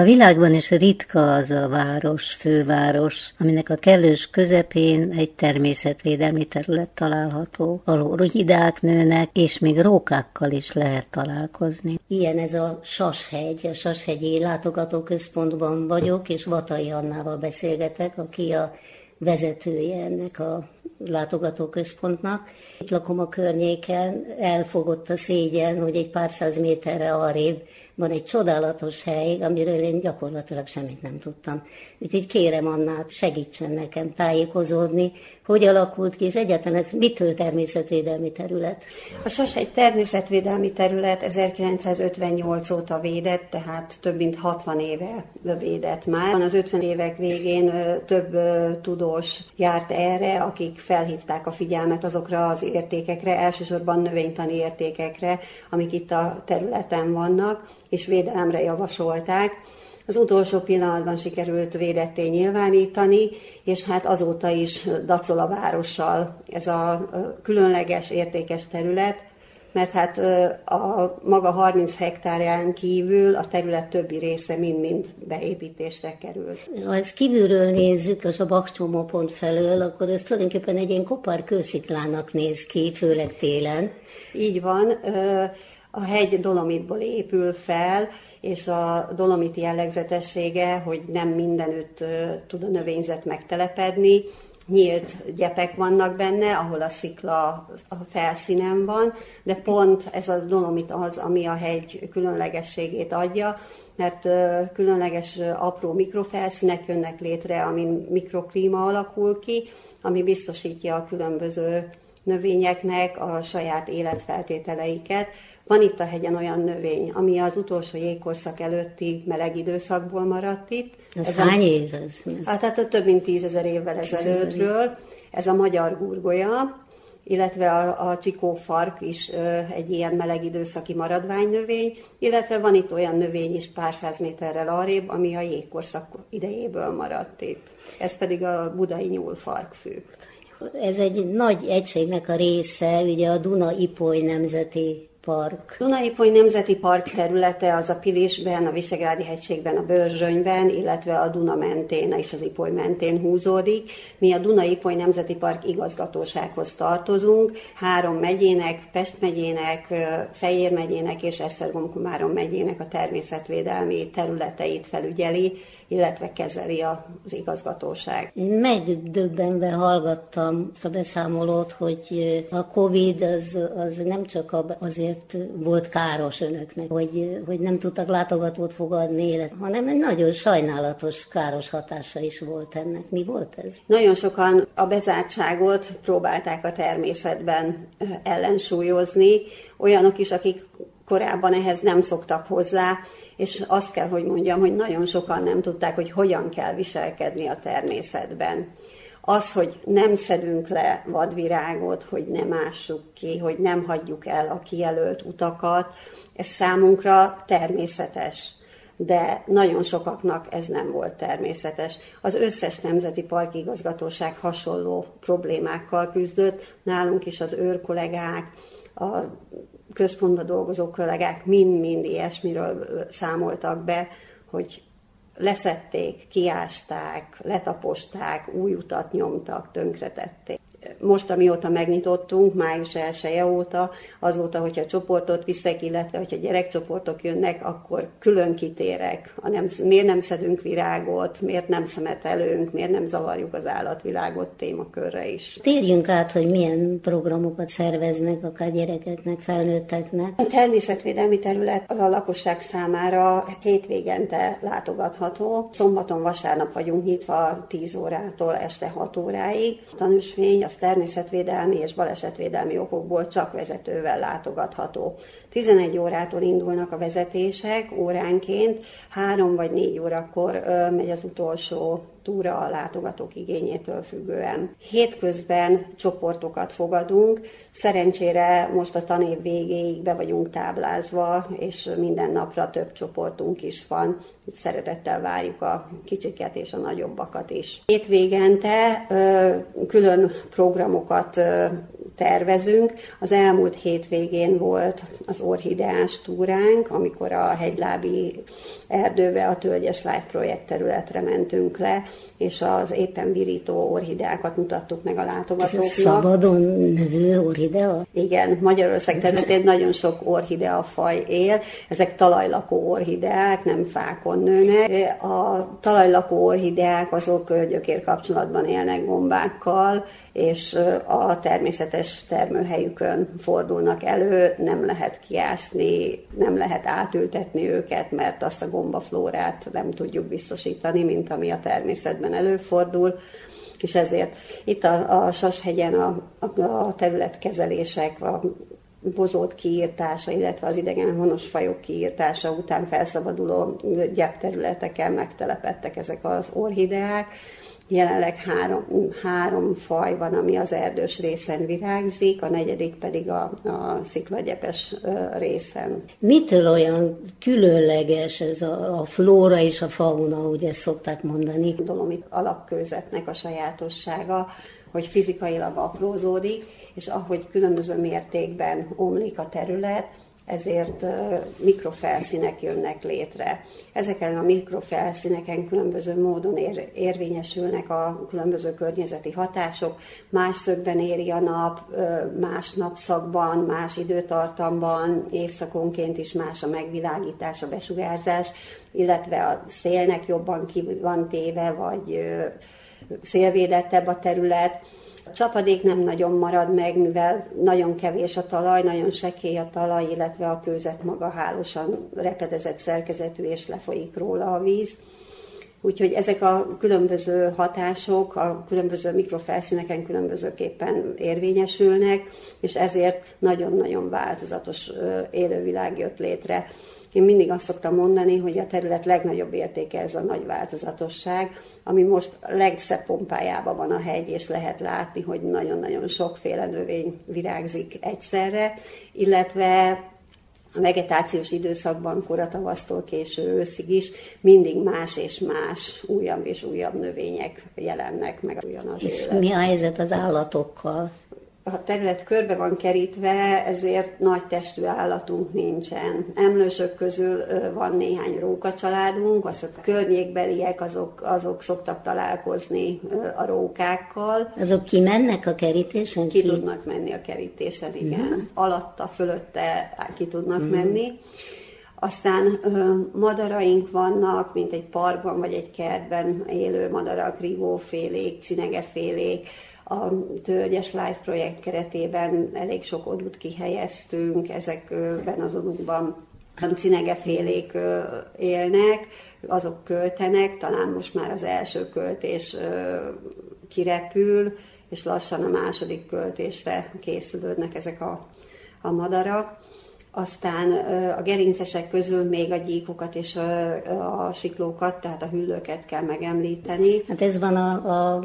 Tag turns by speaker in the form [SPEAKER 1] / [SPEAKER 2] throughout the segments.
[SPEAKER 1] A világban is ritka az a város, főváros, aminek a kellős közepén egy természetvédelmi terület található, ahol rohidák nőnek, és még rókákkal is lehet találkozni. Ilyen ez a Sashegy, a Sashegyi látogatóközpontban vagyok, és Vatai Annával beszélgetek, aki a vezetője ennek a látogatóközpontnak. Itt lakom a környéken, elfogott a szégyen, hogy egy pár száz méterre arrébb van egy csodálatos hely, amiről én gyakorlatilag semmit nem tudtam. Úgyhogy kérem Annát, segítsen nekem tájékozódni, hogy alakult ki, és egyáltalán ez mitől természetvédelmi terület?
[SPEAKER 2] A SAS egy természetvédelmi terület 1958 óta védett, tehát több mint 60 éve védett már. Az 50 évek végén több tudós járt erre, akik felhívták a figyelmet azokra az értékekre, elsősorban növénytani értékekre, amik itt a területen vannak, és védelemre javasolták. Az utolsó pillanatban sikerült védetté nyilvánítani, és hát azóta is dacol a várossal ez a különleges, értékes terület, mert hát a maga 30 hektárján kívül a terület többi része mind-mind beépítésre került.
[SPEAKER 1] Ha ezt kívülről nézzük, és a bakcsomó pont felől, akkor ez tulajdonképpen egy ilyen kopár kősziklának néz ki, főleg télen.
[SPEAKER 2] Így van. A hegy dolomitból épül fel, és a dolomit jellegzetessége, hogy nem mindenütt tud a növényzet megtelepedni, nyílt gyepek vannak benne, ahol a szikla a felszínen van, de pont ez a dolomit az, ami a hegy különlegességét adja, mert különleges apró mikrofelszínek jönnek létre, amin mikroklíma alakul ki, ami biztosítja a különböző növényeknek a saját életfeltételeiket. Van itt a hegyen olyan növény, ami az utolsó jégkorszak előtti meleg időszakból maradt itt.
[SPEAKER 1] Ez, ez hány év ez?
[SPEAKER 2] Hát, tehát több mint tízezer évvel ezelőttről. Ez a magyar gurgolya, illetve a, a csikófark is ö, egy ilyen meleg időszaki maradványnövény, illetve van itt olyan növény is pár száz méterrel arrébb, ami a jégkorszak idejéből maradt itt. Ez pedig a budai nyúlfarkfű.
[SPEAKER 1] Ez egy nagy egységnek a része, ugye a Duna-Ipoly Nemzeti Park.
[SPEAKER 2] Dunaipoly Nemzeti Park területe az a Pilisben, a Visegrádi hegységben, a Börzsönyben, illetve a Duna mentén és az Ipoly mentén húzódik. Mi a Dunaipoly Nemzeti Park igazgatósághoz tartozunk, három megyének, Pest megyének, Fejér megyének és Esztergom-Komárom megyének a természetvédelmi területeit felügyeli, illetve kezeli az igazgatóság.
[SPEAKER 1] Megdöbbenve hallgattam a beszámolót, hogy a Covid az, az nem csak azért volt káros önöknek, hogy, hogy nem tudtak látogatót fogadni, hanem egy nagyon sajnálatos, káros hatása is volt ennek. Mi volt ez?
[SPEAKER 2] Nagyon sokan a bezártságot próbálták a természetben ellensúlyozni, olyanok is, akik korábban ehhez nem szoktak hozzá, és azt kell, hogy mondjam, hogy nagyon sokan nem tudták, hogy hogyan kell viselkedni a természetben. Az, hogy nem szedünk le vadvirágot, hogy nem ássuk ki, hogy nem hagyjuk el a kijelölt utakat, ez számunkra természetes de nagyon sokaknak ez nem volt természetes. Az összes nemzeti parkigazgatóság hasonló problémákkal küzdött, nálunk is az őrkollégák, a központban dolgozó kollégák mind-mind ilyesmiről számoltak be, hogy leszették, kiásták, letaposták, új utat nyomtak, tönkretették most, amióta megnyitottunk, május 1 óta, azóta, hogyha csoportot viszek, illetve hogyha gyerekcsoportok jönnek, akkor külön kitérek. A nem, miért nem szedünk virágot, miért nem szemetelünk, miért nem zavarjuk az állatvilágot témakörre is.
[SPEAKER 1] Térjünk át, hogy milyen programokat szerveznek, akár gyerekeknek, felnőtteknek.
[SPEAKER 2] A természetvédelmi terület a lakosság számára hétvégente látogatható. Szombaton, vasárnap vagyunk nyitva 10 órától este 6 óráig. A tanúsvény, az természetvédelmi és balesetvédelmi okokból csak vezetővel látogatható. 11 órától indulnak a vezetések óránként, 3 vagy 4 órakor megy az utolsó túra a látogatók igényétől függően. Hétközben csoportokat fogadunk, szerencsére most a tanév végéig be vagyunk táblázva, és minden napra több csoportunk is van. Szeretettel várjuk a kicsiket és a nagyobbakat is. Hétvégente külön programokat tervezünk. Az elmúlt hétvégén volt az orhideás túránk, amikor a hegylábi erdőbe a Tölgyes Life projekt területre mentünk le, és az éppen virító orhideákat mutattuk meg a látogatóknak. Ez
[SPEAKER 1] szabadon növő orhidea?
[SPEAKER 2] Igen, Magyarország területén nagyon sok orhidea faj él. Ezek talajlakó orhideák, nem fákon nőnek. A talajlakó orhideák azok gyökér kapcsolatban élnek gombákkal, és a természetes termőhelyükön fordulnak elő, nem lehet kiásni, nem lehet átültetni őket, mert azt a gombaflórát nem tudjuk biztosítani, mint ami a természetben előfordul. És ezért itt a, a Sashegyen a, a, a területkezelések, a bozót kiírtása, illetve az idegen honos fajok kiírtása után felszabaduló gyepterületeken megtelepettek ezek az orhideák, Jelenleg három, három faj van, ami az erdős részen virágzik, a negyedik pedig a, a sziklagyepes részen.
[SPEAKER 1] Mitől olyan különleges ez a, a flóra és a fauna, ugye szokták mondani?
[SPEAKER 2] A dolomit alapkőzetnek a sajátossága, hogy fizikailag aprózódik, és ahogy különböző mértékben omlik a terület, ezért mikrofelszínek jönnek létre. Ezeken a mikrofelszíneken különböző módon ér, érvényesülnek a különböző környezeti hatások, más szögben éri a nap, más napszakban, más időtartamban, évszakonként is más a megvilágítás, a besugárzás, illetve a szélnek jobban ki van téve, vagy szélvédettebb a terület, csapadék nem nagyon marad meg, mivel nagyon kevés a talaj, nagyon sekély a talaj, illetve a kőzet maga hálósan repedezett szerkezetű, és lefolyik róla a víz. Úgyhogy ezek a különböző hatások a különböző mikrofelszíneken különbözőképpen érvényesülnek, és ezért nagyon-nagyon változatos élővilág jött létre. Én mindig azt szoktam mondani, hogy a terület legnagyobb értéke ez a nagy változatosság, ami most legszebb pompájában van a hegy, és lehet látni, hogy nagyon-nagyon sokféle növény virágzik egyszerre, illetve a vegetációs időszakban, koratavasztól késő őszig is mindig más és más, újabb és újabb növények jelennek meg ugyanaz
[SPEAKER 1] És élet. mi a helyzet az állatokkal?
[SPEAKER 2] A terület körbe van kerítve, ezért nagy testű állatunk nincsen. Emlősök közül van néhány róka családunk, azok a környékbeliek, azok, azok szoktak találkozni a rókákkal.
[SPEAKER 1] Azok kimennek a kerítésen?
[SPEAKER 2] Ki, ki tudnak menni a kerítésen, igen. Uh-huh. Alatta, fölötte ki tudnak uh-huh. menni. Aztán ö, madaraink vannak, mint egy parkban vagy egy kertben élő madarak, rivófélék, cinegefélék, a Tölgyes Life projekt keretében elég sok odút kihelyeztünk, ezekben az odukban cinegefélék élnek, azok költenek, talán most már az első költés kirepül, és lassan a második költésre készülődnek ezek a, a madarak. Aztán a gerincesek közül még a gyíkokat és a, a siklókat, tehát a hüllőket kell megemlíteni.
[SPEAKER 1] Hát ez van a, a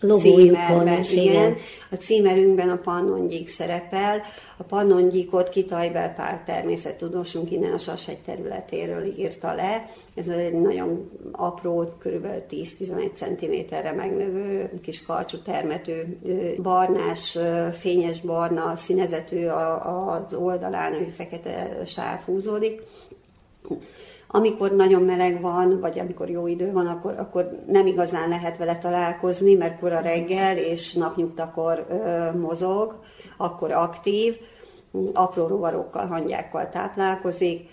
[SPEAKER 1] logójukon is,
[SPEAKER 2] igen. igen. A címerünkben a pannongyík szerepel. A pannongyíkot Kitajbel Pál természettudósunk innen a Sashegy területéről írta le. Ez egy nagyon apró, kb. 10-11 cm-re megnövő, kis karcsú termetű, barnás, fényes barna színezetű az oldalán, ami fekete sáv húzódik amikor nagyon meleg van, vagy amikor jó idő van, akkor, akkor nem igazán lehet vele találkozni, mert kora reggel és napnyugtakor ö, mozog, akkor aktív, apró rovarokkal, hangyákkal táplálkozik,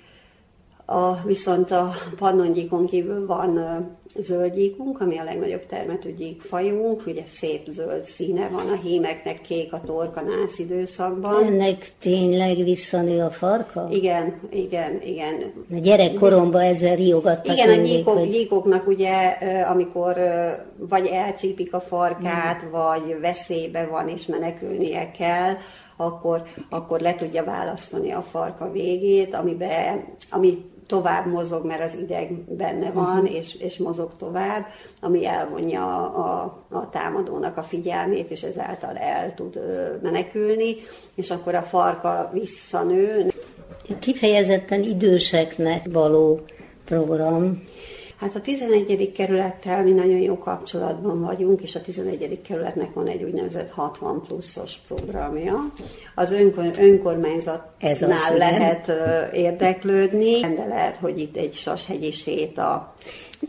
[SPEAKER 2] a, viszont a pannongyíkon kívül van zöldgyíkunk, ami a legnagyobb termetű gyíkfajunk, ugye szép zöld színe van, a hímeknek kék a torka nász időszakban.
[SPEAKER 1] Ennek tényleg visszanő a farka?
[SPEAKER 2] Igen, igen, igen.
[SPEAKER 1] A gyerekkoromban ezzel riogattak
[SPEAKER 2] Igen, mindig, a gyíkok, hogy... gyíkoknak ugye, amikor vagy elcsípik a farkát, mm. vagy veszélybe van és menekülnie kell, akkor, akkor le tudja választani a farka végét, amiben, ami tovább mozog, mert az ideg benne van, uh-huh. és, és mozog tovább, ami elvonja a, a, támadónak a figyelmét, és ezáltal el tud menekülni, és akkor a farka visszanő.
[SPEAKER 1] Kifejezetten időseknek való program.
[SPEAKER 2] Hát a 11. kerülettel mi nagyon jó kapcsolatban vagyunk, és a 11. kerületnek van egy úgynevezett 60 pluszos programja. Az önkor, önkormányzatnál lehet érdeklődni, de lehet, hogy itt egy sashegyi séta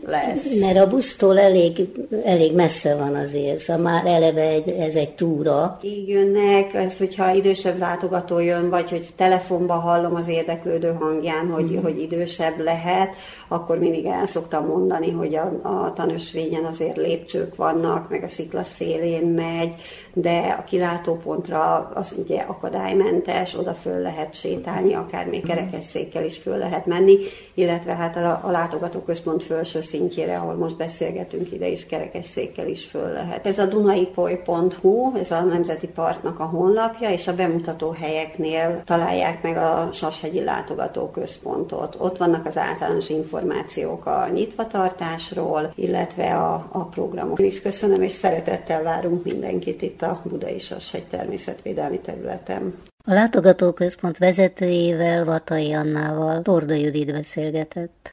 [SPEAKER 2] lesz.
[SPEAKER 1] Mert a busztól elég, elég messze van azért, szóval már eleve egy, ez egy túra.
[SPEAKER 2] Így jönnek, ez, hogyha idősebb látogató jön, vagy hogy telefonba hallom az érdeklődő hangján, hogy, mm. hogy idősebb lehet, akkor mindig el szoktam mondani, hogy a, a tanösvényen azért lépcsők vannak, meg a szikla szélén megy, de a kilátópontra az ugye akadálymentes, oda föl lehet sétálni, akár még mhm. kerekesszékkel is föl lehet menni, illetve hát a, a látogatóközpont felső szintjére, ahol most beszélgetünk, ide is kerekesszékkel is föl lehet. Ez a dunaipoly.hu, ez a Nemzeti Parknak a honlapja, és a bemutató helyeknél találják meg a Sashegyi Látogatóközpontot. Ott vannak az általános információk a nyitvatartásról, illetve a, a programok. is köszönöm, és szeretettel várunk mindenkit itt a Budai Sashegy természetvédelmi területen.
[SPEAKER 1] A látogatóközpont vezetőjével, Vatai Annával Torda Judit beszélgetett.